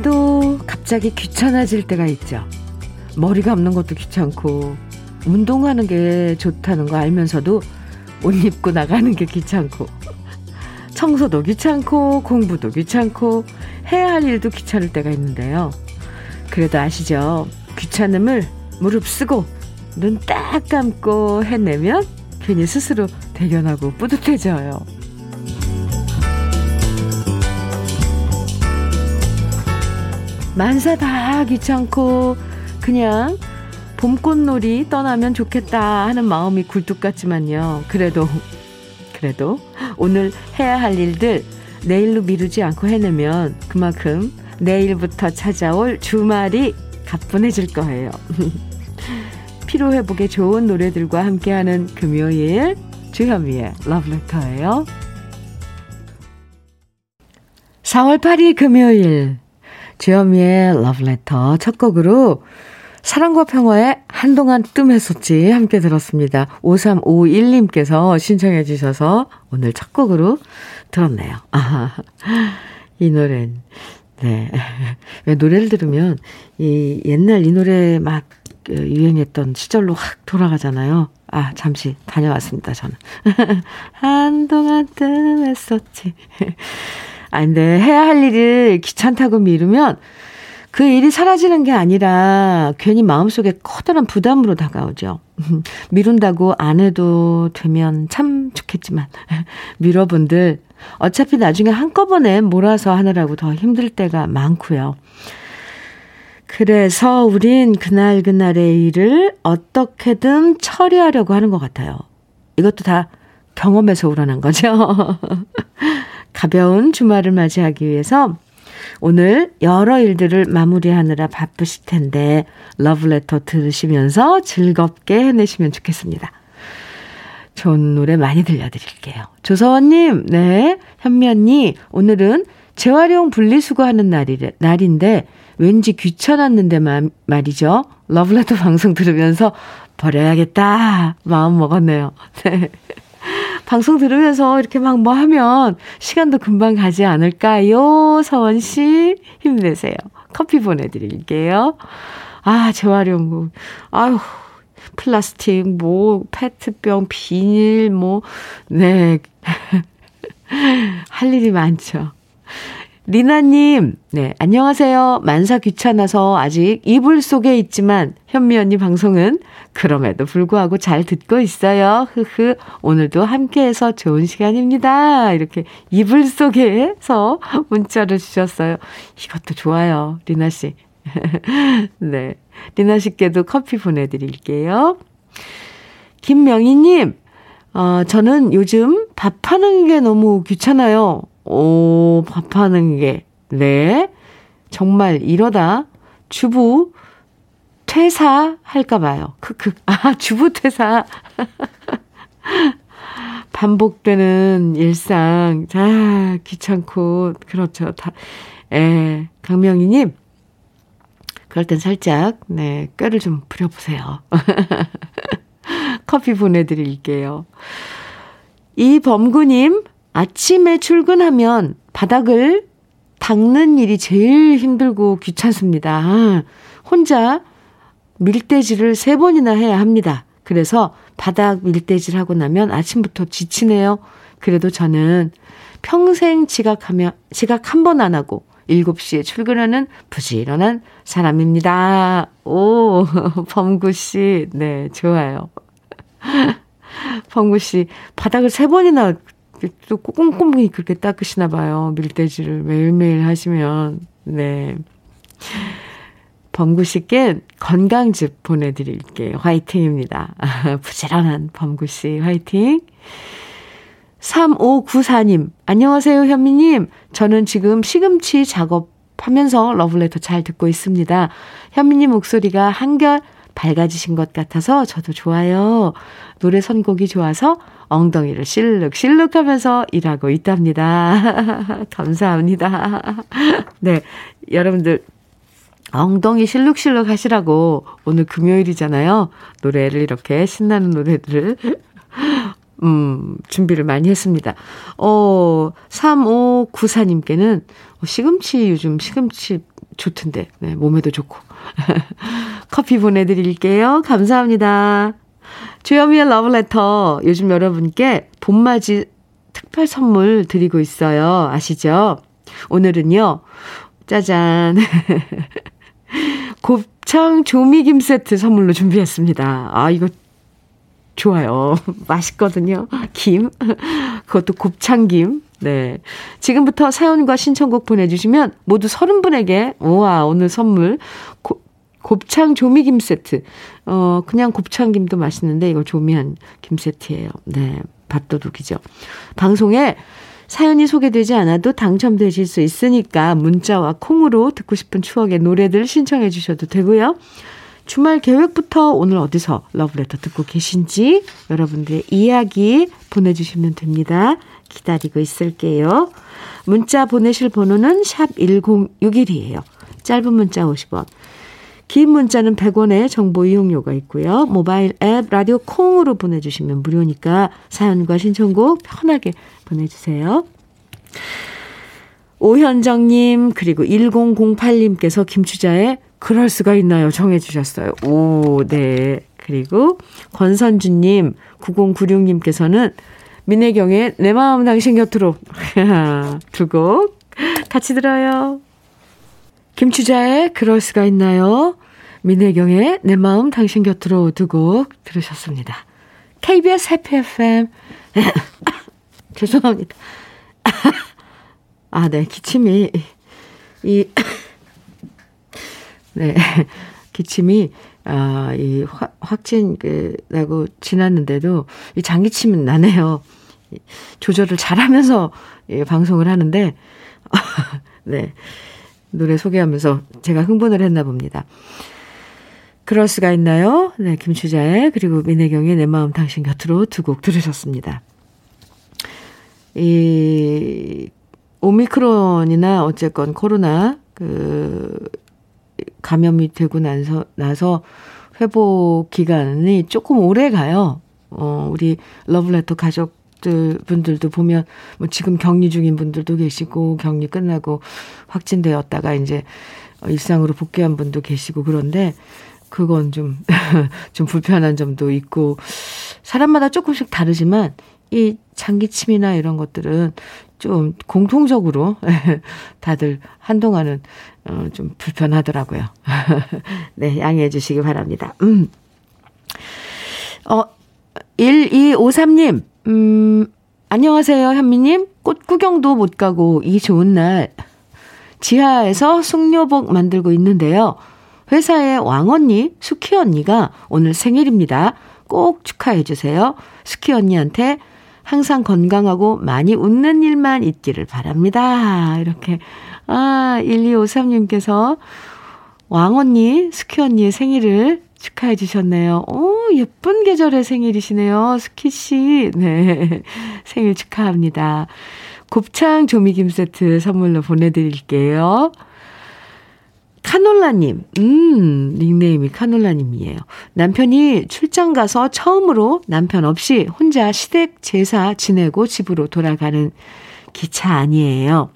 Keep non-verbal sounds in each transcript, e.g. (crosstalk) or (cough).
일인데도 갑자기 귀찮아질 때가 있죠. 머리 감는 것도 귀찮고, 운동하는 게 좋다는 거 알면서도 옷 입고 나가는 게 귀찮고, (laughs) 청소도 귀찮고, 공부도 귀찮고, 해야 할 일도 귀찮을 때가 있는데요. 그래도 아시죠? 귀찮음을 무릅쓰고, 눈 딱 감고 해내면 괜히 스스로 대견하고 뿌듯해져요. 만사 다 귀찮고 그냥 봄꽃놀이 떠나면 좋겠다 하는 마음이 굴뚝 같지만요. 그래도 그래도 오늘 해야 할 일들 내일로 미루지 않고 해내면 그만큼 내일부터 찾아올 주말이 가뿐해질 거예요. (laughs) 피로 회복에 좋은 노래들과 함께하는 금요일 주현미의 러브레터예요. 4월 8일 금요일 주현미의 러브레터 첫 곡으로 사랑과 평화의 한동안 뜸했었지 함께 들었습니다. 5351님께서 신청해 주셔서 오늘 첫 곡으로 들었네요. 아, (laughs) 이 노래는 네. 왜 노래를 들으면 이 옛날 이 노래 막그 유행했던 시절로 확 돌아가잖아요. 아, 잠시 다녀왔습니다, 저는. (laughs) 한동안 뜸했었지. 아, 근데 해야 할 일을 귀찮다고 미루면 그 일이 사라지는 게 아니라 괜히 마음속에 커다란 부담으로 다가오죠. (laughs) 미룬다고 안 해도 되면 참 좋겠지만, (laughs) 미뤄분들, 어차피 나중에 한꺼번에 몰아서 하느라고 더 힘들 때가 많고요. 그래서 우린 그날그날의 일을 어떻게든 처리하려고 하는 것 같아요. 이것도 다 경험에서 우러난 거죠. (laughs) 가벼운 주말을 맞이하기 위해서 오늘 여러 일들을 마무리하느라 바쁘실 텐데 러브레터 들으시면서 즐겁게 해내시면 좋겠습니다. 좋은 노래 많이 들려드릴게요. 조서원님, 네, 현미 언니, 오늘은 재활용 분리수거하는 날인데 왠지 귀찮았는데 마, 말이죠. 러브레터 (laughs) 방송 들으면서 버려야겠다 마음 먹었네요. (laughs) 네. 방송 들으면서 이렇게 막 뭐 하면 시간도 금방 가지 않을까요? 서원 씨 힘내세요. 커피 보내드릴게요. 아 재활용국. 아유 플라스틱, 뭐 페트병, 비닐, 뭐 네. (laughs) 할 일이 많죠. 리나님, 네, 안녕하세요. 만사 귀찮아서 아직 이불 속에 있지만, 현미 언니 방송은 그럼에도 불구하고 잘 듣고 있어요. 흐흐. 오늘도 함께해서 좋은 시간입니다. 이렇게 이불 속에서 문자를 주셨어요. 이것도 좋아요. 리나 씨. (laughs) 네. 리나 씨께도 커피 보내드릴게요. 김명희님, 어, 저는 요즘 밥하는 게 너무 귀찮아요. 오, 밥하는 게. 네. 정말 이러다 주부 퇴사할까봐요. 크크. 아, 주부 퇴사. (laughs) 반복되는 일상. 자, 귀찮고, 그렇죠. 다, 에, 강명희님. 그럴 땐 살짝, 네, 뼈를 좀 부려보세요. (laughs) 커피 보내드릴게요. 이범구님, 아침에 출근하면 바닥을 닦는 일이 제일 힘들고 귀찮습니다. 혼자 밀대질을 세 번이나 해야 합니다. 그래서 바닥 밀대질 하고 나면 아침부터 지치네요. 그래도 저는 평생 지각하면, 지각 한 번 안 하고 7시에 출근하는 부지런한 사람입니다. 오, (laughs) 범구 씨. 네, 좋아요. (laughs) 범구 씨, 바닥을 세 번이나 또 꼼꼼히 그렇게 닦으시나 봐요. 밀대질을 매일매일 하시면. 네. 범구 씨께 건강즙 보내드릴게요. 화이팅입니다. (laughs) 부지런한 범구 씨 화이팅. 3594님, 안녕하세요, 현미님. 저는 지금 시금치 작업하면서 러블레터 잘 듣고 있습니다. 현미님 목소리가 한결 밝아지신 것 같아서 저도 좋아요. 노래 선곡이 좋아서 엉덩이를 실룩실룩 하면서 일하고 있답니다. (laughs) 감사합니다. (laughs) 네. 여러분들, 엉덩이 실룩실룩 하시라고 오늘 금요일이잖아요. 노래를 이렇게 신나는 노래들을 (laughs) 음, 준비를 많이 했습니다. 어, 3594님께는 어, 시금치, 요즘 시금치 좋던데, 네, 몸에도 좋고. (laughs) 커피 보내드릴게요. 감사합니다. 주여미의 러브레터, 요즘 여러분께 봄맞이 특별 선물 드리고 있어요. 아시죠? 오늘은요, 짜잔. (laughs) 곱창 조미김 세트 선물로 준비했습니다. 아, 이거 좋아요. (laughs) 맛있거든요. 김. 그것도 곱창김. 네. 지금부터 사연과 신청곡 보내주시면 모두 30분에게, 우와, 오늘 선물. 고, 곱창 조미김 세트. 어, 그냥 곱창김도 맛있는데 이거 조미한 김 세트예요. 네. 밥도둑이죠. 방송에 사연이 소개되지 않아도 당첨되실 수 있으니까 문자와 콩으로 듣고 싶은 추억의 노래들 신청해 주셔도 되고요. 주말 계획부터 오늘 어디서 러브레터 듣고 계신지 여러분들의 이야기 보내주시면 됩니다. 기다리고 있을게요. 문자 보내실 번호는 샵 1061이에요. 짧은 문자 50원. 긴 문자는 100원의 정보 이용료가 있고요. 모바일 앱 라디오 콩으로 보내주시면 무료니까 사연과 신청곡 편하게 보내주세요. 오현정님, 그리고 1008님께서 김추자의 그럴 수가 있나요? 정해주셨어요. 오, 네. 그리고 권선주님, 9096님께서는 민혜경의 내 마음 당신 곁으로 (laughs) 두 곡 같이 들어요. 김추자의 그럴 수가 있나요? 민혜경의 내 마음 당신 곁으로 두 곡 들으셨습니다. KBS 해피 FM (laughs) 죄송합니다. (laughs) 아, 네. 기침이, 이, 네. (laughs) 기침이, 아, 이 확, 확진, 그, 나고 지났는데도 이 장기침은 나네요. 조절을 잘 하면서 예, 방송을 하는데, (laughs) 네. 노래 소개하면서 제가 흥분을 했나 봅니다. 그럴 수가 있나요? 네, 김추자의 그리고 민혜경의 내 마음 당신 곁으로 두 곡 들으셨습니다. 이 오미크론이나 어쨌건 코로나 그 감염이 되고 나서 나서 회복 기간이 조금 오래 가요. 어, 우리 러블레터 가족들 분들도 보면 뭐 지금 격리 중인 분들도 계시고 격리 끝나고 확진되었다가 이제 일상으로 복귀한 분도 계시고 그런데 그건 좀, (laughs) 좀 불편한 점도 있고, 사람마다 조금씩 다르지만, 이 장기침이나 이런 것들은 좀 공통적으로 (laughs) 다들 한동안은 어, 좀 불편하더라고요. (laughs) 네, 양해해 주시기 바랍니다. 음. 어, 1253님, 음, 안녕하세요, 현미님. 꽃 구경도 못 가고 이 좋은 날 지하에서 숙녀복 만들고 있는데요. 회사의 왕언니, 수키 언니가 오늘 생일입니다. 꼭 축하해 주세요. 수키 언니한테 항상 건강하고 많이 웃는 일만 있기를 바랍니다. 이렇게, 아, 1253님께서 왕언니, 스키 언니의 생일을 축하해 주셨네요. 오, 예쁜 계절의 생일이시네요. 스키씨. 네. (laughs) 생일 축하합니다. 곱창 조미김 세트 선물로 보내드릴게요. 카놀라님, 음, 닉네임이 카놀라님이에요. 남편이 출장 가서 처음으로 남편 없이 혼자 시댁 제사 지내고 집으로 돌아가는 기차 아니에요.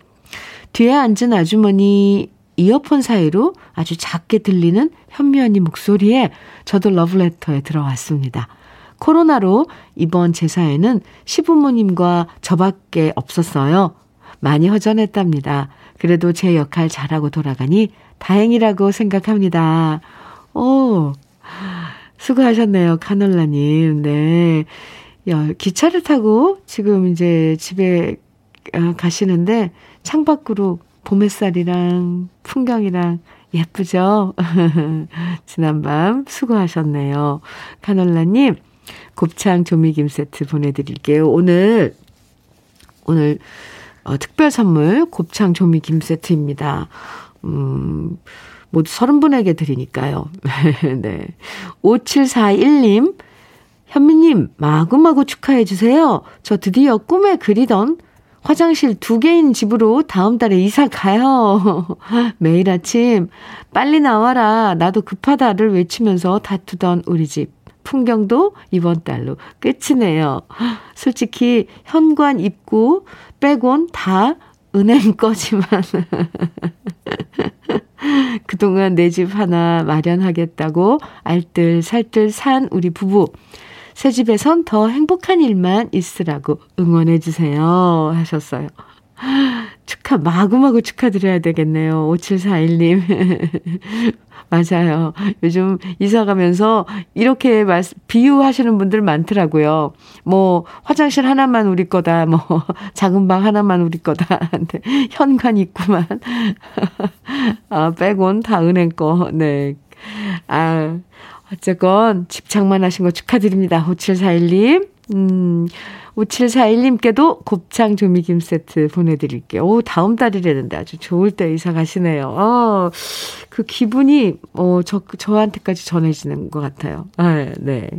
뒤에 앉은 아주머니 이어폰 사이로 아주 작게 들리는 현미 언니 목소리에 저도 러브레터에 들어왔습니다. 코로나로 이번 제사에는 시부모님과 저밖에 없었어요. 많이 허전했답니다. 그래도 제 역할 잘하고 돌아가니 다행이라고 생각합니다. 오, 수고하셨네요, 카놀라님. 네. 야, 기차를 타고 지금 이제 집에 아, 가시는데 창밖으로 봄 햇살이랑 풍경이랑 예쁘죠? (laughs) 지난밤 수고하셨네요. 카놀라님, 곱창 조미김 세트 보내드릴게요. 오늘, 오늘, 어, 특별 선물 곱창 조미김 세트입니다. 음, 모두 30분에게 드리니까요. (laughs) 네. 5741님, 현미님, 마구마구 축하해주세요. 저 드디어 꿈에 그리던 화장실 두 개인 집으로 다음 달에 이사 가요. (laughs) 매일 아침, 빨리 나와라. 나도 급하다를 외치면서 다투던 우리 집. 풍경도 이번 달로 끝이네요. (gasps) 솔직히 현관 입구 빼곤 다 은행 (laughs) 거지만 (laughs) 그동안 내 집 하나 마련하겠다고 알뜰살뜰 산 우리 부부. 새 집에선 더 행복한 일만 있으라고 응원해 주세요. 하셨어요. (gasps) 축하, 마구마구 축하드려야 되겠네요. 5741님. (laughs) 맞아요. 요즘 이사 가면서 이렇게 말, 비유하시는 분들 많더라고요. 뭐, 화장실 하나만 우리 거다. 뭐, (laughs) 작은 방 하나만 우리 거다. 근데, 현관 있구만. (laughs) 아, 빼곤 다 은행 거. 네. 아, 어쨌건 집착만 하신 거 축하드립니다. 5741님. 음, 5741님께도 곱창 조미김 세트 보내드릴게요. 오, 다음 달이라는데 아주 좋을 때 이사 가시네요. 어, 그 기분이, 어, 저, 저한테까지 전해지는 것 같아요. 아, 네.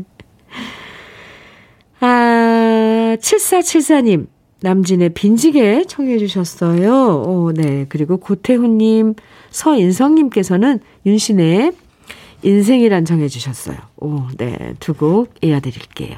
아, 7474님. 남진의 빈지게 청해 주셨어요. 오, 네. 그리고 고태훈님, 서인성님께서는 윤신의 인생이란 정해 주셨어요. 오, 네. 두 곡 이어드릴게요.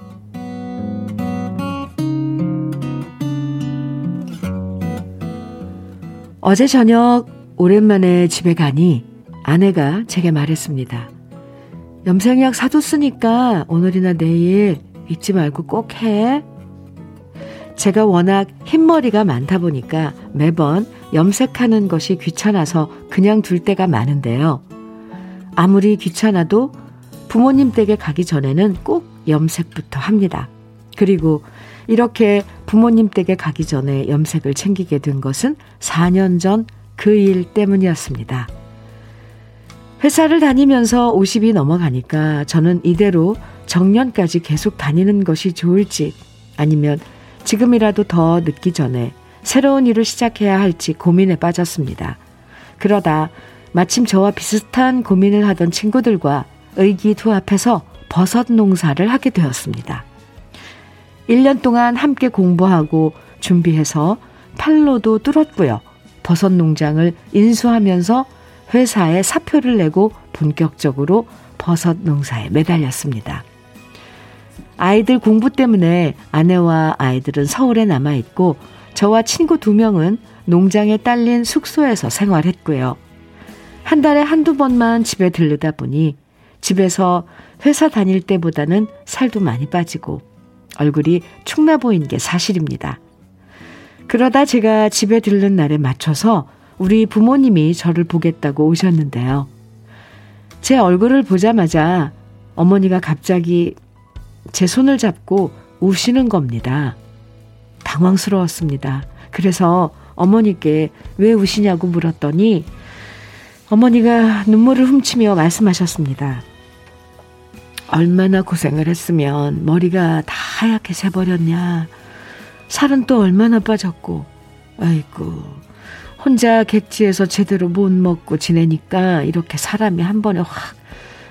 어제 저녁 오랜만에 집에 가니 아내가 제게 말했습니다. 염색약 사뒀으니까 오늘이나 내일 잊지 말고 꼭 해. 제가 워낙 흰머리가 많다 보니까 매번 염색하는 것이 귀찮아서 그냥 둘 때가 많은데요. 아무리 귀찮아도 부모님 댁에 가기 전에는 꼭 염색부터 합니다. 그리고 이렇게 부모님 댁에 가기 전에 염색을 챙기게 된 것은 4년 전 그 일 때문이었습니다. 회사를 다니면서 50이 넘어가니까 저는 이대로 정년까지 계속 다니는 것이 좋을지 아니면 지금이라도 더 늦기 전에 새로운 일을 시작해야 할지 고민에 빠졌습니다. 그러다 마침 저와 비슷한 고민을 하던 친구들과 의기투합해서 버섯 농사를 하게 되었습니다. 1년 동안 함께 공부하고 준비해서 팔로도 뚫었고요. 버섯 농장을 인수하면서 회사에 사표를 내고 본격적으로 버섯 농사에 매달렸습니다. 아이들 공부 때문에 아내와 아이들은 서울에 남아 있고 저와 친구 두 명은 농장에 딸린 숙소에서 생활했고요. 한 달에 한두 번만 집에 들르다 보니 집에서 회사 다닐 때보다는 살도 많이 빠지고 얼굴이 축나 보인 게 사실입니다. 그러다 제가 집에 들른 날에 맞춰서 우리 부모님이 저를 보겠다고 오셨는데요. 제 얼굴을 보자마자 어머니가 갑자기 제 손을 잡고 우시는 겁니다. 당황스러웠습니다. 그래서 어머니께 왜 우시냐고 물었더니 어머니가 눈물을 훔치며 말씀하셨습니다. 얼마나 고생을 했으면 머리가 다 하얗게 새버렸냐. 살은 또 얼마나 빠졌고. 아이고. 혼자 객지에서 제대로 못 먹고 지내니까 이렇게 사람이 한 번에 확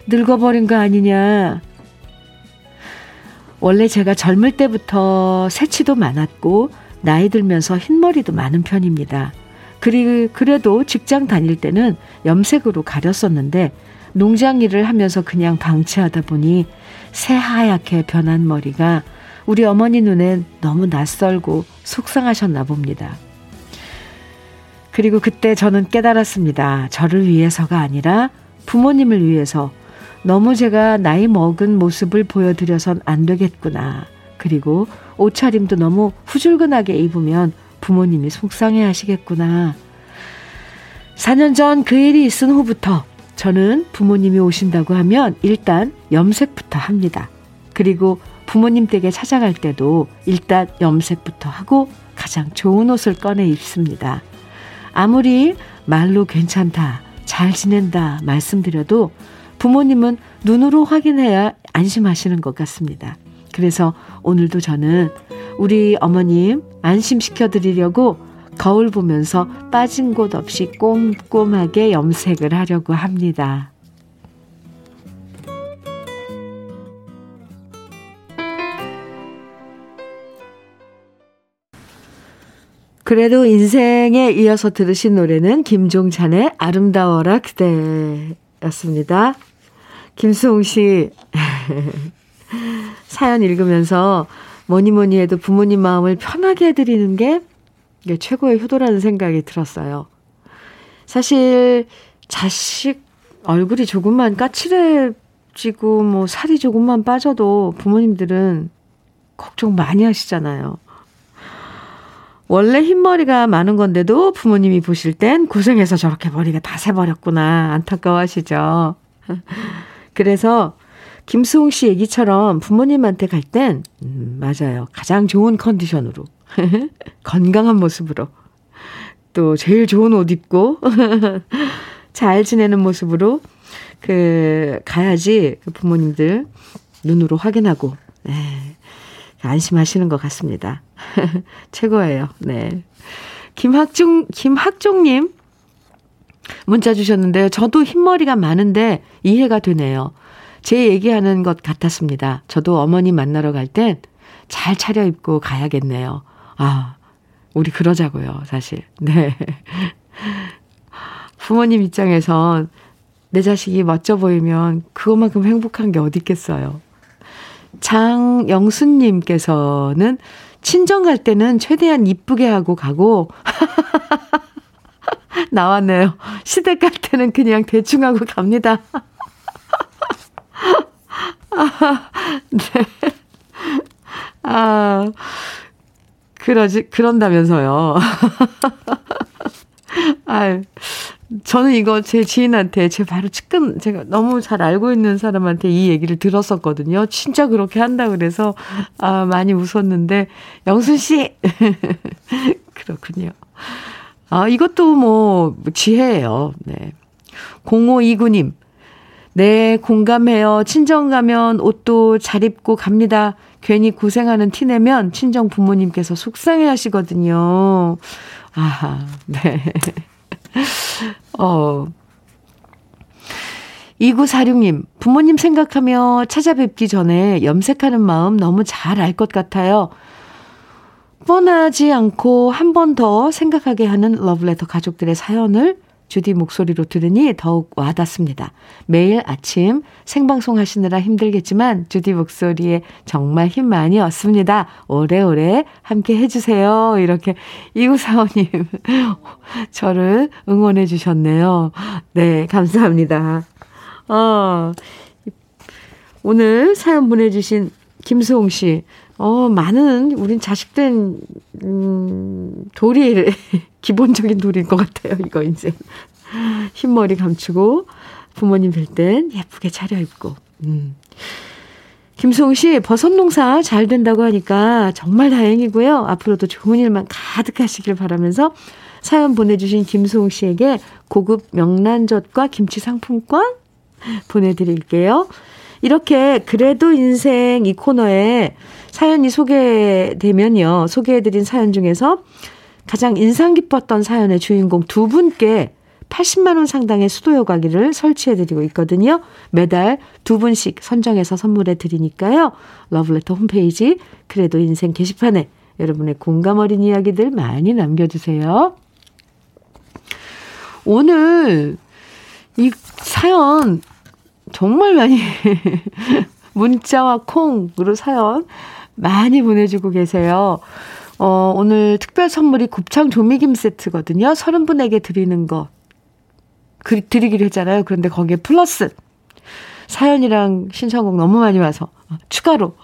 늙어버린 거 아니냐. 원래 제가 젊을 때부터 새치도 많았고 나이 들면서 흰머리도 많은 편입니다. 그리, 그래도 직장 다닐 때는 염색으로 가렸었는데 농장 일을 하면서 그냥 방치하다 보니 새하얗게 변한 머리가 우리 어머니 눈엔 너무 낯설고 속상하셨나 봅니다. 그리고 그때 저는 깨달았습니다. 저를 위해서가 아니라 부모님을 위해서 너무 제가 나이 먹은 모습을 보여드려선 안 되겠구나. 그리고 옷차림도 너무 후줄근하게 입으면 부모님이 속상해 하시겠구나. 4년 전 그 일이 있은 후부터 저는 부모님이 오신다고 하면 일단 염색부터 합니다. 그리고 부모님 댁에 찾아갈 때도 일단 염색부터 하고 가장 좋은 옷을 꺼내 입습니다. 아무리 말로 괜찮다, 잘 지낸다 말씀드려도 부모님은 눈으로 확인해야 안심하시는 것 같습니다. 그래서 오늘도 저는 우리 어머님 안심시켜 드리려고 거울 보면서 빠진 곳 없이 꼼꼼하게 염색을 하려고 합니다. 그래도 인생에 이어서 들으신 노래는 김종찬의 아름다워라 그대였습니다. 김수홍 씨 (laughs) 사연 읽으면서 뭐니 뭐니 해도 부모님 마음을 편하게 해드리는 게 최고의 효도라는 생각이 들었어요. 사실 자식 얼굴이 조금만 까칠해지고 뭐 살이 조금만 빠져도 부모님들은 걱정 많이 하시잖아요. 원래 흰머리가 많은 건데도 부모님이 보실 땐 고생해서 저렇게 머리가 다 새버렸구나 안타까워하시죠. (laughs) 그래서 김수홍 씨 얘기처럼 부모님한테 갈 땐, 음, 맞아요. 가장 좋은 컨디션으로. (laughs) 건강한 모습으로. 또 제일 좋은 옷 입고, (laughs) 잘 지내는 모습으로, 그, 가야지 그 부모님들 눈으로 확인하고, 네, 안심하시는 것 같습니다. (laughs) 최고예요. 네. 김학중, 김학종 님 문자 주셨는데요. 저도 흰머리가 많은데 이해가 되네요. 제 얘기하는 것 같았습니다. 저도 어머니 만나러 갈 땐 잘 차려입고 가야겠네요. 아, 우리 그러자고요, 사실. 네. 부모님 입장에선 내 자식이 멋져 보이면 그것만큼 행복한 게 어디 있겠어요. 장영수님께서는 친정 갈 때는 최대한 이쁘게 하고 가고, (laughs) 나왔네요. 시댁 갈 때는 그냥 대충 하고 갑니다. 아, (laughs) 네. 아, 그러지, 그런다면서요. (laughs) 아 저는 이거 제 지인한테 제 바로 측근 제가 너무 잘 알고 있는 사람한테 이 얘기를 들었었거든요. 진짜 그렇게 한다 그래서 아 많이 웃었는데 영순 씨 (laughs) 그렇군요. 아 이것도 뭐 지혜예요. 네. 0529님 네, 공감해요. 친정 가면 옷도 잘 입고 갑니다. 괜히 고생하는 티 내면 친정 부모님께서 속상해 하시거든요. 아하, 네. (laughs) 어. 2946님, 부모님 생각하며 찾아뵙기 전에 염색하는 마음 너무 잘 알 것 같아요. 뻔하지 않고 한 번 더 생각하게 하는 러브레터 가족들의 사연을 주디 목소리로 들으니 더욱 와닿습니다. 매일 아침 생방송 하시느라 힘들겠지만 주디 목소리에 정말 힘 많이 얻습니다. 오래오래 함께 해주세요. 이렇게 이구사원님 (laughs) 저를 응원해 주셨네요. 네, 감사합니다. 어, 오늘 사연 보내주신 김수홍 씨, 어, 많은, 우린 자식된, 음, 도리, 기본적인 도리인 것 같아요, 이거 이제. 흰머리 감추고, 부모님 뵐 땐 예쁘게 차려입고, 음. 김수홍 씨, 버섯 농사 잘 된다고 하니까 정말 다행이고요. 앞으로도 좋은 일만 가득하시길 바라면서 사연 보내주신 김수홍 씨에게 고급 명란젓과 김치 상품권 보내드릴게요. 이렇게 그래도 인생 이 코너에 사연이 소개되면요. 소개해드린 사연 중에서 가장 인상 깊었던 사연의 주인공 두 분께 80만원 상당의 수도 여과기를 설치해드리고 있거든요. 매달 두 분씩 선정해서 선물해 드리니까요. 러브레터 홈페이지 그래도 인생 게시판에 여러분의 공감 어린 이야기들 많이 남겨주세요. 오늘 이 사연 정말 많이 (laughs) 문자와 콩으로 사연 많이 보내주고 계세요. 어, 오늘 특별 선물이 곱창 조미김 세트거든요. 30분에게 드리는 거 그, 드리기로 했잖아요. 그런데 거기에 플러스 사연이랑 신청곡 너무 많이 와서 추가로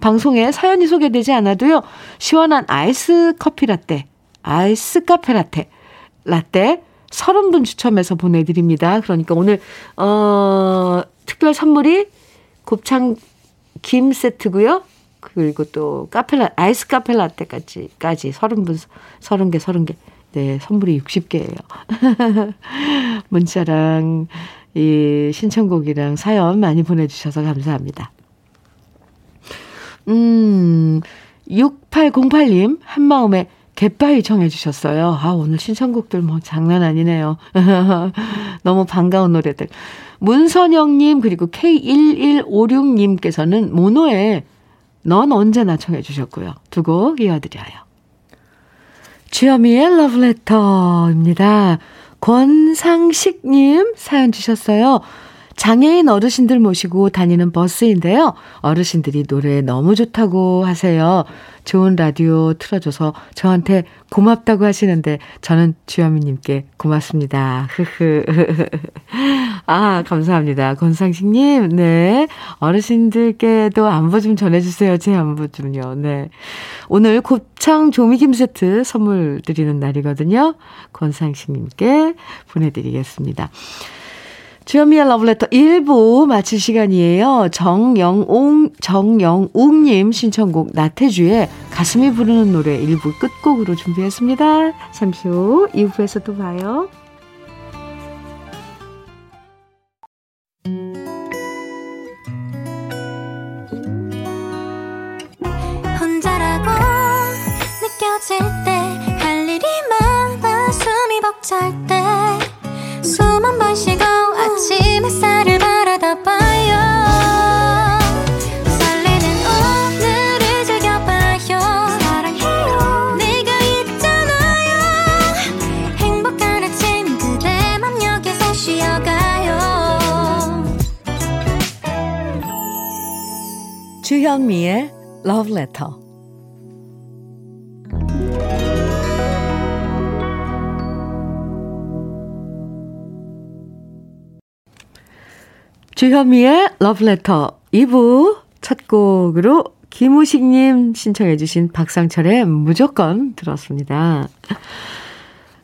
방송에 사연이 소개되지 않아도요. 시원한 아이스 커피 라떼, 아이스 카페 라떼, 라떼 30분 추첨해서 보내드립니다. 그러니까 오늘, 어, 특별 선물이 곱창 김 세트고요. 그리고 또 카페라, 아이스 카페 라떼까지, 까지 30분, 30개, 30개. 네, 선물이 60개예요. (laughs) 문자랑 이 신청곡이랑 사연 많이 보내 주셔서 감사합니다. 음, 6808님, 한마음에 갯바위 청해 주셨어요. 아, 오늘 신청곡들 뭐 장난 아니네요. (laughs) 너무 반가운 노래들. 문선영님, 그리고 K1156님께서는 모노에 넌 언제나 청해 주셨고요. 두 곡 이어드려요. 주여미의 러브레터입니다. 권상식님 사연 주셨어요. 장애인 어르신들 모시고 다니는 버스인데요. 어르신들이 노래 너무 좋다고 하세요. 좋은 라디오 틀어줘서 저한테 고맙다고 하시는데 저는 주현미님께 고맙습니다. 흐흐. 아, 감사합니다. 권상식님, 네. 어르신들께도 안부 좀 전해주세요. 제 안부 좀요. 네. 오늘 곱창 조미김 세트 선물 드리는 날이거든요. 권상식님께 보내드리겠습니다. 주현미의 러브레터 1부 마칠 시간이에요. 정영웅, 정영웅님 신청곡 나태주의 가슴이 부르는 노래 1부 끝곡으로 준비했습니다. 잠시 후 2부에서 또 봐요. 혼자라고 느껴질 때 할 일이 많아 숨이 벅찰 때숨한번 쉬고 아침 햇살을 바라다 봐 주현미의 Love Letter 주현미의 러브레터 2부 첫 곡으로 김우식님 신청해주신 박상철의 무조건 들었습니다.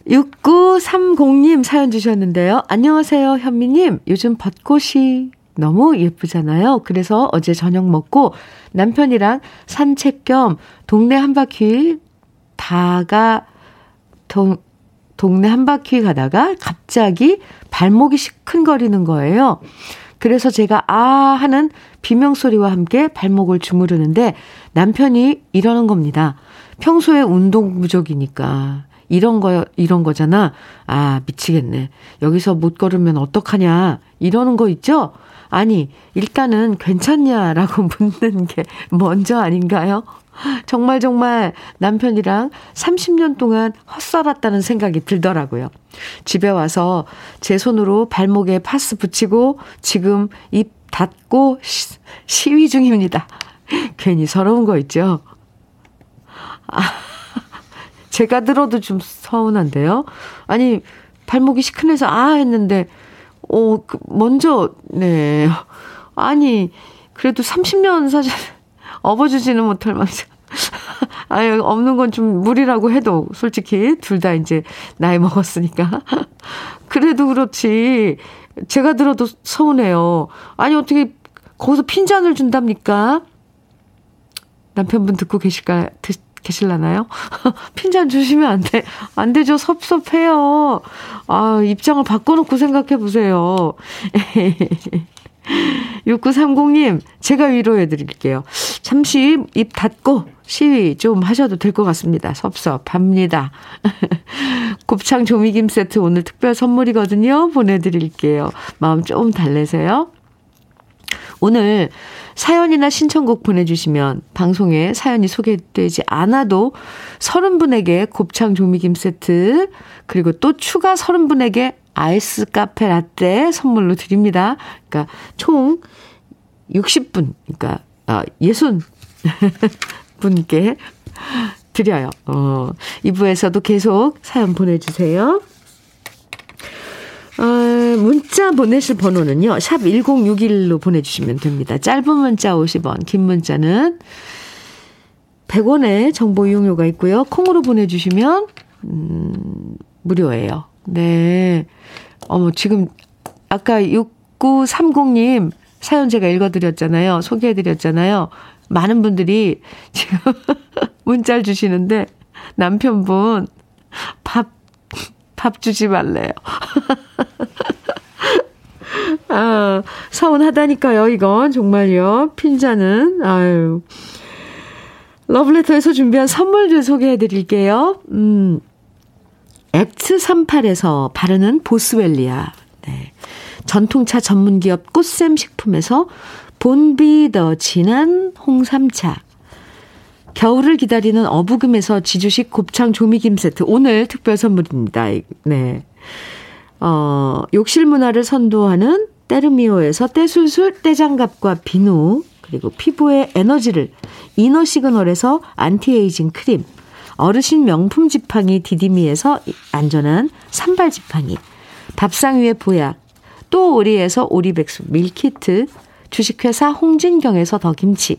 6930님 사연 주셨는데요. 안녕하세요, 현미님. 요즘 벚꽃이 너무 예쁘잖아요. 그래서 어제 저녁 먹고 남편이랑 산책 겸 동네 한 바퀴 다가 동, 동네 한 바퀴 가다가 갑자기 발목이 시큰거리는 거예요. 그래서 제가 아 하는 비명소리와 함께 발목을 주무르는데 남편이 이러는 겁니다. 평소에 운동 부족이니까 이런 거 이런 거잖아. 아, 미치겠네. 여기서 못 걸으면 어떡하냐. 이러는 거 있죠? 아니, 일단은 괜찮냐라고 (laughs) 묻는 게 먼저 아닌가요? 정말 정말 남편이랑 30년 동안 헛살았다는 생각이 들더라고요. 집에 와서 제 손으로 발목에 파스 붙이고 지금 입 닫고 시, 시위 중입니다. (laughs) 괜히 서러운 거 있죠? 아, (laughs) 제가 들어도 좀 서운한데요? 아니, 발목이 시큰해서 아 했는데, 어, 그 먼저, 네. 아니, 그래도 30년 사실, 업어주지는 못할 망정. (laughs) 아유, 없는 건 좀 무리라고 해도 솔직히 둘 다 이제 나이 먹었으니까. (laughs) 그래도 그렇지. 제가 들어도 서운해요. 아니, 어떻게 거기서 핀잔을 준답니까? 남편분 듣고 계실까, 드, 계실라나요? (laughs) 핀잔 주시면 안 돼. 안 되죠. 섭섭해요. 아, 입장을 바꿔놓고 생각해 보세요. (laughs) 6930님, 제가 위로해 드릴게요. 잠시 입 닫고 시위 좀 하셔도 될 것 같습니다. 섭섭합니다. (laughs) 곱창 조미김 세트 오늘 특별 선물이거든요. 보내드릴게요. 마음 좀 달래세요. 오늘 사연이나 신청곡 보내주시면 방송에 사연이 소개되지 않아도 30분에게 곱창 조미김 세트 그리고 또 추가 30분에게 아이스 카페 라떼 선물로 드립니다. 그러니까 총 60분, 그러니까 아, 60 (laughs) 분께 드려요. 어, 2부에서도 계속 사연 보내주세요. 어, 문자 보내실 번호는요. 샵 1061로 보내주시면 됩니다. 짧은 문자 50원, 긴 문자는 100원의 정보 이용료가 있고요. 콩으로 보내주시면 음, 무료예요. 네. 어머, 지금 아까 6930님 사연 제가 읽어드렸잖아요. 소개해드렸잖아요. 많은 분들이 지금 (laughs) 문자를 주시는데 남편분 밥 밥 주지 말래요. (laughs) 아, 서운하다니까요, 이건. 정말요. 핀자는. 아유. 러블레터에서 준비한 선물들 소개해 드릴게요. 음, X38에서 바르는 보스웰리아. 네. 전통차 전문기업 꽃샘 식품에서 본비 더 진한 홍삼차. 겨울을 기다리는 어부금에서 지주식 곱창 조미김 세트. 오늘 특별 선물입니다. 네. 어, 욕실 문화를 선도하는 때르미오에서 떼술술 떼장갑과 비누. 그리고 피부의 에너지를 이너 시그널에서 안티에이징 크림. 어르신 명품 지팡이 디디미에서 안전한 삼발 지팡이. 밥상 위의 보약. 또 오리에서 오리백숙 밀키트. 주식회사 홍진경에서 더김치,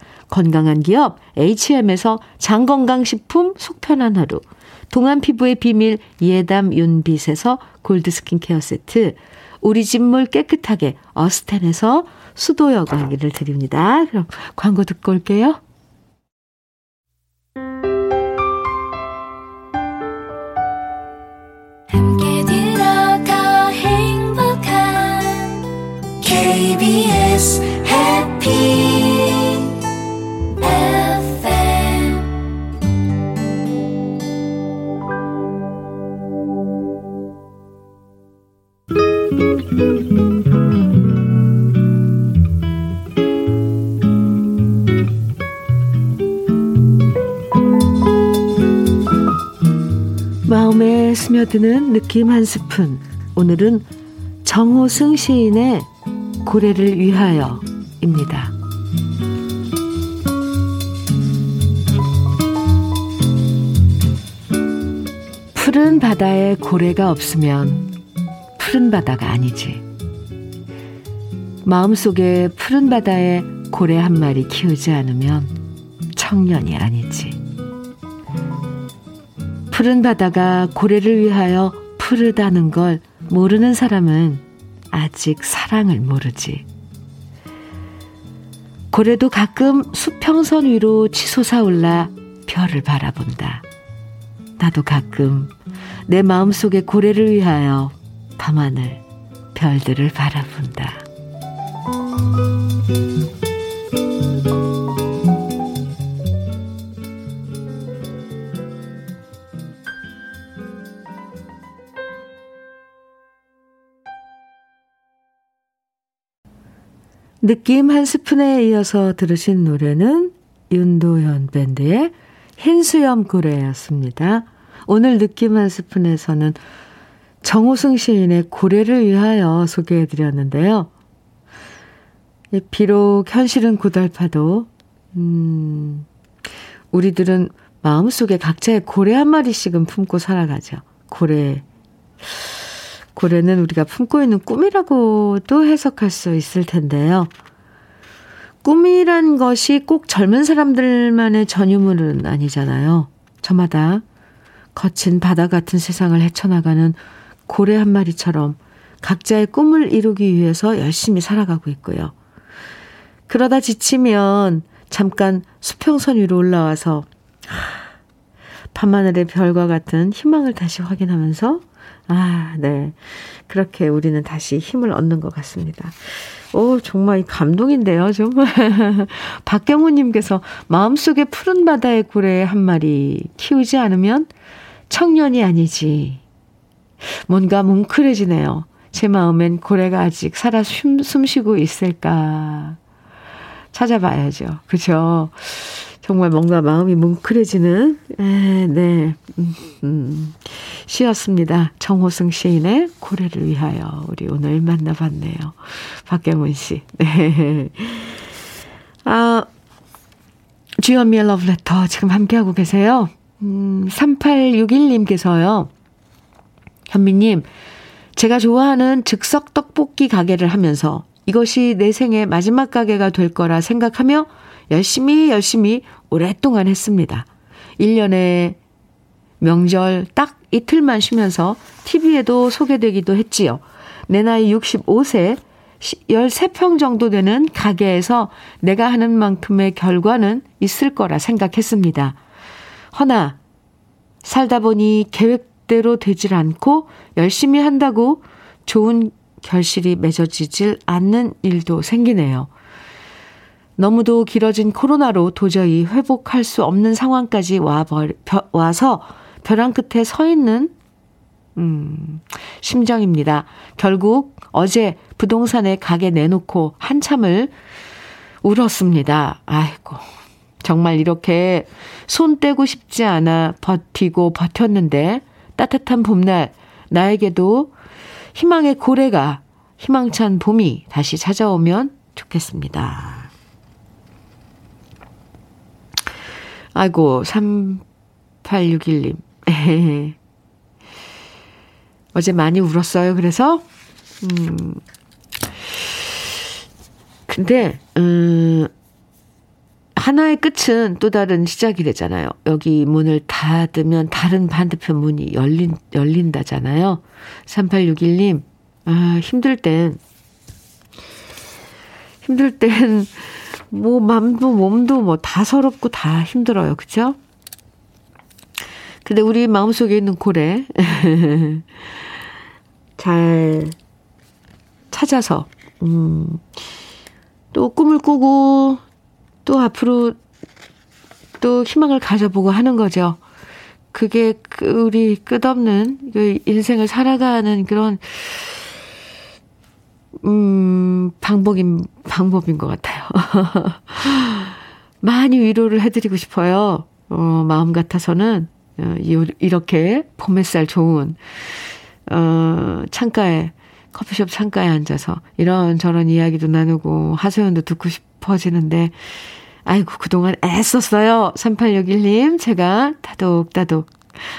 건강한 기업 HM에서 장건강식품 속편한 하루, 동안 피부의 비밀 예담 윤빛에서 골드 스킨케어 세트, 우리 집물 깨끗하게 어스텐에서 수도 여과기를 드립니다. 그럼 광고 듣고 올게요. KBS 스며드는 느낌 한 스푼. 오늘은 정호승 시인의 고래를 위하여입니다. 푸른 바다에 고래가 없으면 푸른 바다가 아니지. 마음속에 푸른 바다에 고래 한 마리 키우지 않으면 청년이 아니지. 푸른 바다가 고래를 위하여 푸르다는 걸 모르는 사람은 아직 사랑을 모르지. 고래도 가끔 수평선 위로 치솟아 올라 별을 바라본다. 나도 가끔 내 마음속에 고래를 위하여 밤하늘 별들을 바라본다. 느낌 한 스푼에 이어서 들으신 노래는 윤도현 밴드의 흰수염 고래였습니다. 오늘 느낌 한 스푼에서는 정호승 시인의 고래를 위하여 소개해 드렸는데요. 비록 현실은 고달파도, 음, 우리들은 마음속에 각자의 고래 한 마리씩은 품고 살아가죠. 고래. 고래는 우리가 품고 있는 꿈이라고도 해석할 수 있을 텐데요. 꿈이란 것이 꼭 젊은 사람들만의 전유물은 아니잖아요. 저마다 거친 바다 같은 세상을 헤쳐나가는 고래 한 마리처럼 각자의 꿈을 이루기 위해서 열심히 살아가고 있고요. 그러다 지치면 잠깐 수평선 위로 올라와서 밤하늘의 별과 같은 희망을 다시 확인하면서 아, 네. 그렇게 우리는 다시 힘을 얻는 것 같습니다. 오, 정말 감동인데요, 좀. (laughs) 박경우님께서 마음속에 푸른 바다의 고래 한 마리 키우지 않으면 청년이 아니지. 뭔가 뭉클해지네요. 제 마음엔 고래가 아직 살아 숨, 숨 쉬고 있을까. 찾아봐야죠. 그죠? 정말 뭔가 마음이 뭉클해지는, 에, 네, 음, 음, 시였습니다. 정호승 시인의 고래를 위하여 우리 오늘 만나봤네요. 박경훈 씨. 네. 아, 주연미의 러브레터 지금 함께하고 계세요. 음, 3861님께서요. 현미님, 제가 좋아하는 즉석 떡볶이 가게를 하면서 이것이 내 생의 마지막 가게가 될 거라 생각하며 열심히 열심히 오랫동안 했습니다. 1년에 명절 딱 이틀만 쉬면서 TV에도 소개되기도 했지요. 내 나이 65세 13평 정도 되는 가게에서 내가 하는 만큼의 결과는 있을 거라 생각했습니다. 허나 살다 보니 계획대로 되질 않고 열심히 한다고 좋은 결실이 맺어지질 않는 일도 생기네요. 너무도 길어진 코로나로 도저히 회복할 수 없는 상황까지 와 와서 벼랑 끝에 서 있는 음, 심정입니다. 결국 어제 부동산에 가게 내놓고 한참을 울었습니다. 아이고. 정말 이렇게 손 떼고 싶지 않아 버티고 버텼는데 따뜻한 봄날 나에게도 희망의 고래가 희망찬 봄이 다시 찾아오면 좋겠습니다. 아이고, 3861님. (laughs) 어제 많이 울었어요. 그래서, 음, 근데, 음, 하나의 끝은 또 다른 시작이 되잖아요. 여기 문을 닫으면 다른 반대편 문이 열린, 열린다잖아요. 3861님, 아, 힘들 땐, 힘들 땐, 뭐, 맘도, 몸도 뭐 다 서럽고 다 힘들어요. 그죠? 근데 우리 마음속에 있는 고래, (laughs) 잘 찾아서, 음, 또 꿈을 꾸고, 또 앞으로 또 희망을 가져보고 하는 거죠. 그게 그 우리 끝없는 그 인생을 살아가는 그런 음 방법인 방법인 것 같아요. (laughs) 많이 위로를 해드리고 싶어요. 어, 마음 같아서는 어, 이렇게 봄햇살 좋은 어, 창가에 커피숍 창가에 앉아서 이런 저런 이야기도 나누고 하소연도 듣고 싶어지는데 아이고, 그동안 애썼어요. 3861님, 제가 다독다독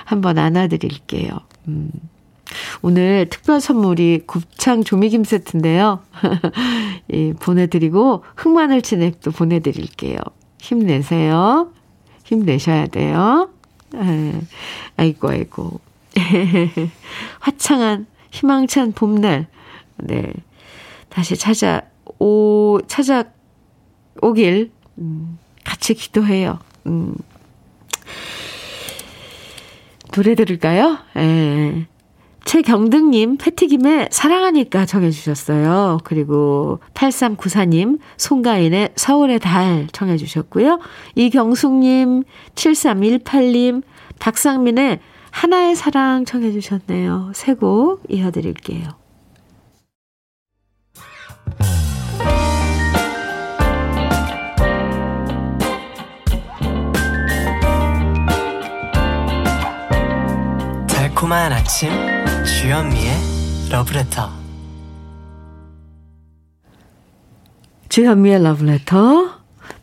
한번 안아드릴게요. 음. 오늘 특별 선물이 곱창 조미김 세트인데요. (laughs) 예, 보내드리고, 흑마늘 진액도 보내드릴게요. 힘내세요. 힘내셔야 돼요. 아, 아이고, 아이고. (laughs) 화창한, 희망찬 봄날. 네. 다시 찾아 오, 찾아 오길 음, 같이 기도해요. 음. 노래 들을까요? 예. 최경등님, 패티김의 사랑하니까 정해주셨어요. 그리고 8394님, 송가인의 서울의 달 청해주셨고요. 이경숙님, 7318님, 박상민의 하나의 사랑 청해주셨네요. 세곡 이어드릴게요. 달콤한 아침 주현미의 러브레터 주현미의 러브레터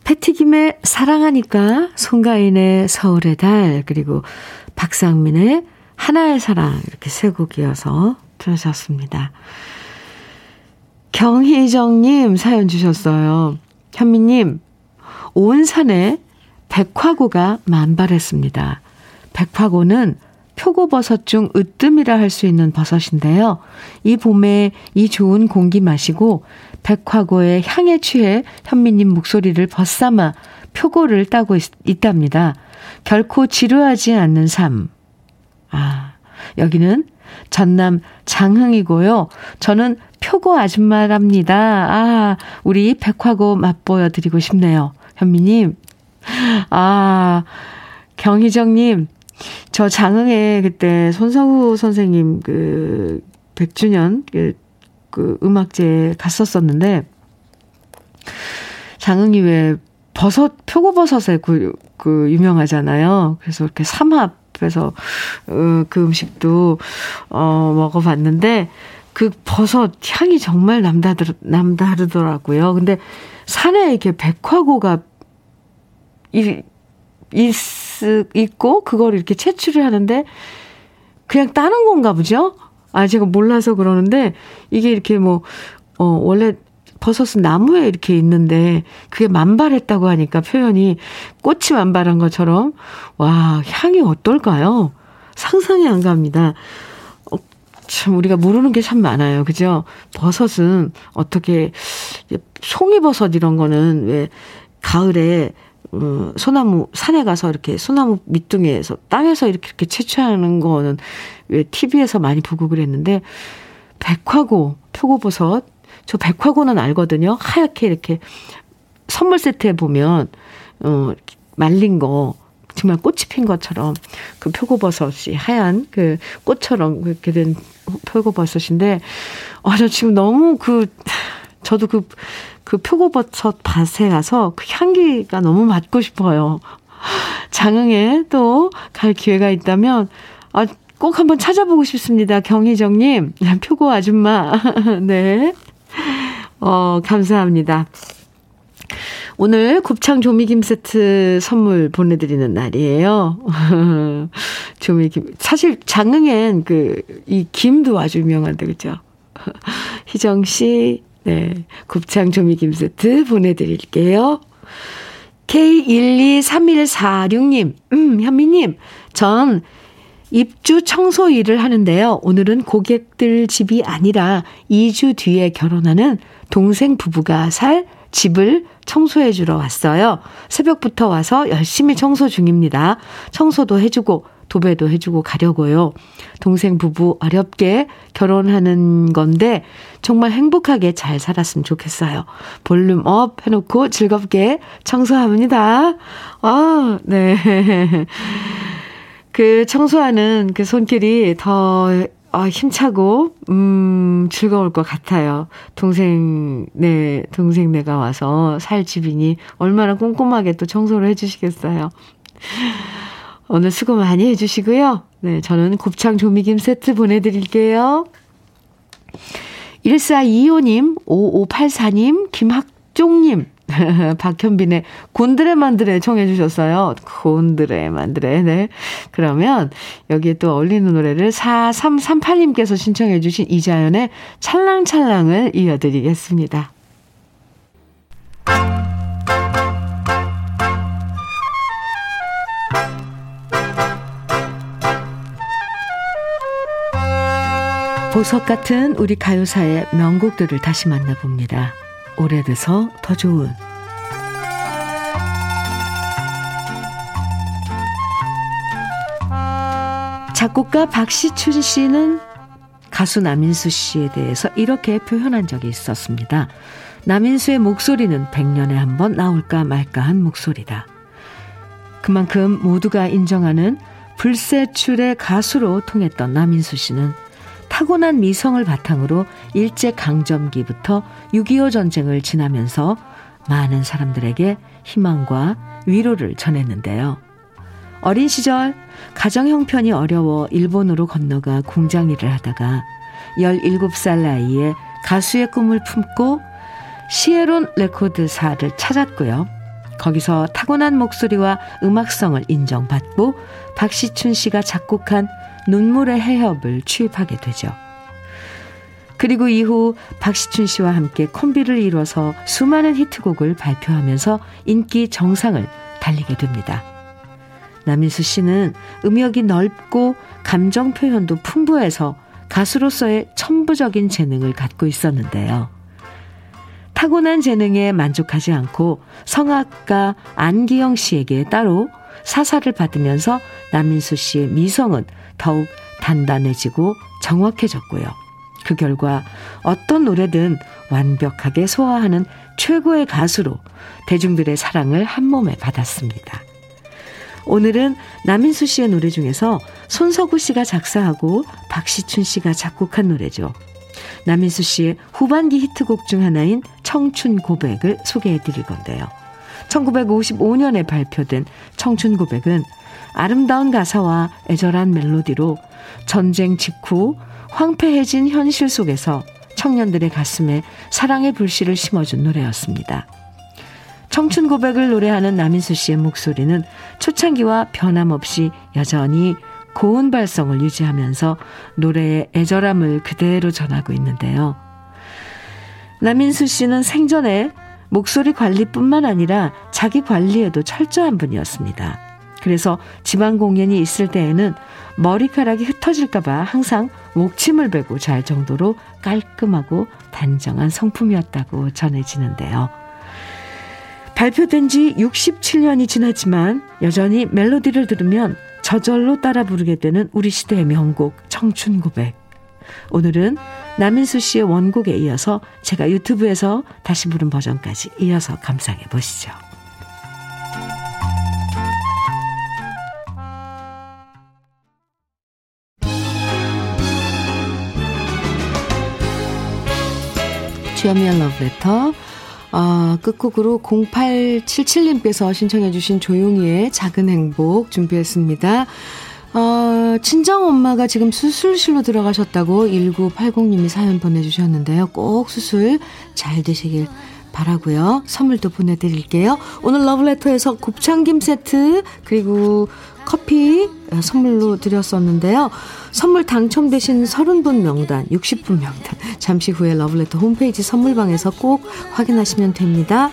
패티김의 사랑하니까 송가인의 서울의 달 그리고 박상민의 하나의 사랑 이렇게 세 곡이어서 들으셨습니다. 경희정님 사연 주셨어요. 현미님 온 산에 백화고가 만발했습니다. 백화고는 표고버섯 중 으뜸이라 할 수 있는 버섯인데요. 이 봄에 이 좋은 공기 마시고 백화고의 향에 취해 현미님 목소리를 벗삼아 표고를 따고 있, 있답니다. 결코 지루하지 않는 삶. 아, 여기는 전남 장흥이고요. 저는 표고 아줌마랍니다. 아, 우리 백화고 맛보여 드리고 싶네요. 현미님. 아, 경희정님, 저 장흥에 그때 손성우 선생님 그 100주년 그, 그 음악제 갔었었는데 장흥이 왜 버섯 표고버섯에 그, 그 유명하잖아요. 그래서 이렇게 삼합해서 어, 그 음식도 어 먹어봤는데 그 버섯 향이 정말 남다르 남다르더라고요. 근데 산에 이렇게 백화고가 이 있, 있고, 그걸 이렇게 채취를 하는데, 그냥 따는 건가 보죠? 아, 제가 몰라서 그러는데, 이게 이렇게 뭐, 어, 원래 버섯은 나무에 이렇게 있는데, 그게 만발했다고 하니까 표현이 꽃이 만발한 것처럼, 와, 향이 어떨까요? 상상이 안 갑니다. 어, 참, 우리가 모르는 게 참 많아요. 그죠? 버섯은 어떻게, 송이버섯 이런 거는 왜, 가을에 음, 소나무 산에 가서 이렇게 소나무 밑둥에서 땅에서 이렇게 이렇게 채취하는 거는 왜 TV에서 많이 보고 그랬는데 백화고 표고버섯 저 백화고는 알거든요. 하얗게 이렇게 선물 세트에 보면 어 말린 거 정말 꽃이 핀 것처럼 그 표고버섯이 하얀 그 꽃처럼 그렇게 된 표고버섯인데 아 저 지금 너무 그 저도 그, 그 표고버섯 밭에 가서 그 향기가 너무 맡고 싶어요. (laughs) 장흥에 또 갈 기회가 있다면, 아, 꼭 한번 찾아보고 싶습니다. 경희정님, (laughs) 표고 아줌마. (laughs) 네. 어, 감사합니다. 오늘 곱창 조미김 세트 선물 보내드리는 날이에요. 조미김. 사실 장흥엔 그, 이 김도 아주 유명한데, 그죠? 희정 씨, 네. 곱창 조미김 세트 보내드릴게요. K123146님, 음, 현미님, 전 입주 청소 일을 하는데요. 오늘은 고객들 집이 아니라 2주 뒤에 결혼하는 동생 부부가 살 집을 청소해 주러 왔어요. 새벽부터 와서 열심히 청소 중입니다. 청소도 해주고 도배도 해주고 가려고요. 동생 부부 어렵게 결혼하는 건데 정말 행복하게 잘 살았으면 좋겠어요. volume up 해놓고 즐겁게 청소합니다. 아, 네. (laughs) 그 청소하는 그 손길이 더 아, 힘차고, 음, 즐거울 것 같아요. 동생, 네, 동생네가 와서 살 집이니 얼마나 꼼꼼하게 또 청소를 해주시겠어요. 오늘 수고 많이 해주시고요. 네, 저는 곱창 조미김 세트 보내드릴게요. 1425님, 5584님, 김학종님, (laughs) 박현빈의 곤드레 만드레 청해 주셨어요. 곤드레 만드레, 네. 그러면 여기에 또 어울리는 노래를 4338님께서 신청해 주신 이자연의 찰랑찰랑을 이어드리겠습니다. 보석 같은 우리 가요사의 명곡들을 다시 만나봅니다. 오래돼서 더 좋은 작곡가 박시춘 씨는 가수 남인수 씨에 대해서 이렇게 표현한 적이 있었습니다. 남인수의 목소리는 100년에 한 번 나올까 말까 한 목소리다. 그만큼 모두가 인정하는 불세출의 가수로 통했던 남인수 씨는 타고난 미성을 바탕으로 일제강점기부터 6.25 전쟁을 지나면서 많은 사람들에게 희망과 위로를 전했는데요. 어린 시절 가정 형편이 어려워 일본으로 건너가 공장 일을 하다가 17살 나이에 가수의 꿈을 품고 시에론 레코드사를 찾았고요. 거기서 타고난 목소리와 음악성을 인정받고 박시춘 씨가 작곡한 눈물의 해협을 취입하게 되죠. 그리고 이후 박시춘 씨와 함께 콤비를 이뤄서 수많은 히트곡을 발표하면서 인기 정상을 달리게 됩니다. 남인수 씨는 음역이 넓고 감정 표현도 풍부해서 가수로서의 천부적인 재능을 갖고 있었는데요. 타고난 재능에 만족하지 않고 성악가 안기영 씨에게 따로 사사를 받으면서 남인수 씨의 미성은 더욱 단단해지고 정확해졌고요. 그 결과 어떤 노래든 완벽하게 소화하는 최고의 가수로 대중들의 사랑을 한 몸에 받았습니다. 오늘은 남인수 씨의 노래 중에서 손석구 씨가 작사하고 박시춘 씨가 작곡한 노래죠. 남인수 씨의 후반기 히트곡 중 하나인 청춘 고백을 소개해 드릴 건데요. 1955년에 발표된 청춘 고백은 아름다운 가사와 애절한 멜로디로 전쟁 직후 황폐해진 현실 속에서 청년들의 가슴에 사랑의 불씨를 심어준 노래였습니다. 청춘 고백을 노래하는 남인수 씨의 목소리는 초창기와 변함없이 여전히 고운 발성을 유지하면서 노래의 애절함을 그대로 전하고 있는데요. 남인수 씨는 생전에 목소리 관리뿐만 아니라 자기 관리에도 철저한 분이었습니다. 그래서 지방 공연이 있을 때에는 머리카락이 흩어질까봐 항상 목침을 베고 잘 정도로 깔끔하고 단정한 성품이었다고 전해지는데요. 발표된 지 67년이 지났지만 여전히 멜로디를 들으면 저절로 따라 부르게 되는 우리 시대의 명곡 청춘 고백. 오늘은 남인수 씨의 원곡에 이어서 제가 유튜브에서 다시 부른 버전까지 이어서 감상해 보시죠. 주현미의 러브레터 어, 끝곡으로 0877님께서 신청해 주신 조용히의 작은 행복 준비했습니다. 어, 친정 엄마가 지금 수술실로 들어가셨다고 1980님이 사연 보내주셨는데요. 꼭 수술 잘 되시길 바라고요. 선물도 보내드릴게요. 오늘 러브레터에서 곱창김 세트 그리고 커피 어, 선물로 드렸었는데요. 선물 당첨되신 30분 명단, 60분 명단 잠시 후에 러브레터 홈페이지 선물방에서 꼭 확인하시면 됩니다.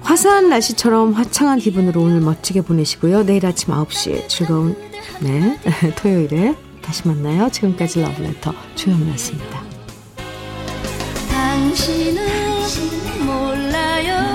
화사한 날씨처럼 화창한 기분으로 오늘 멋지게 보내시고요. 내일 아침 9시에 즐거운 네 (laughs) 토요일에 다시 만나요. 지금까지 러브레터 주현미였습니다. 당신은 몰라요.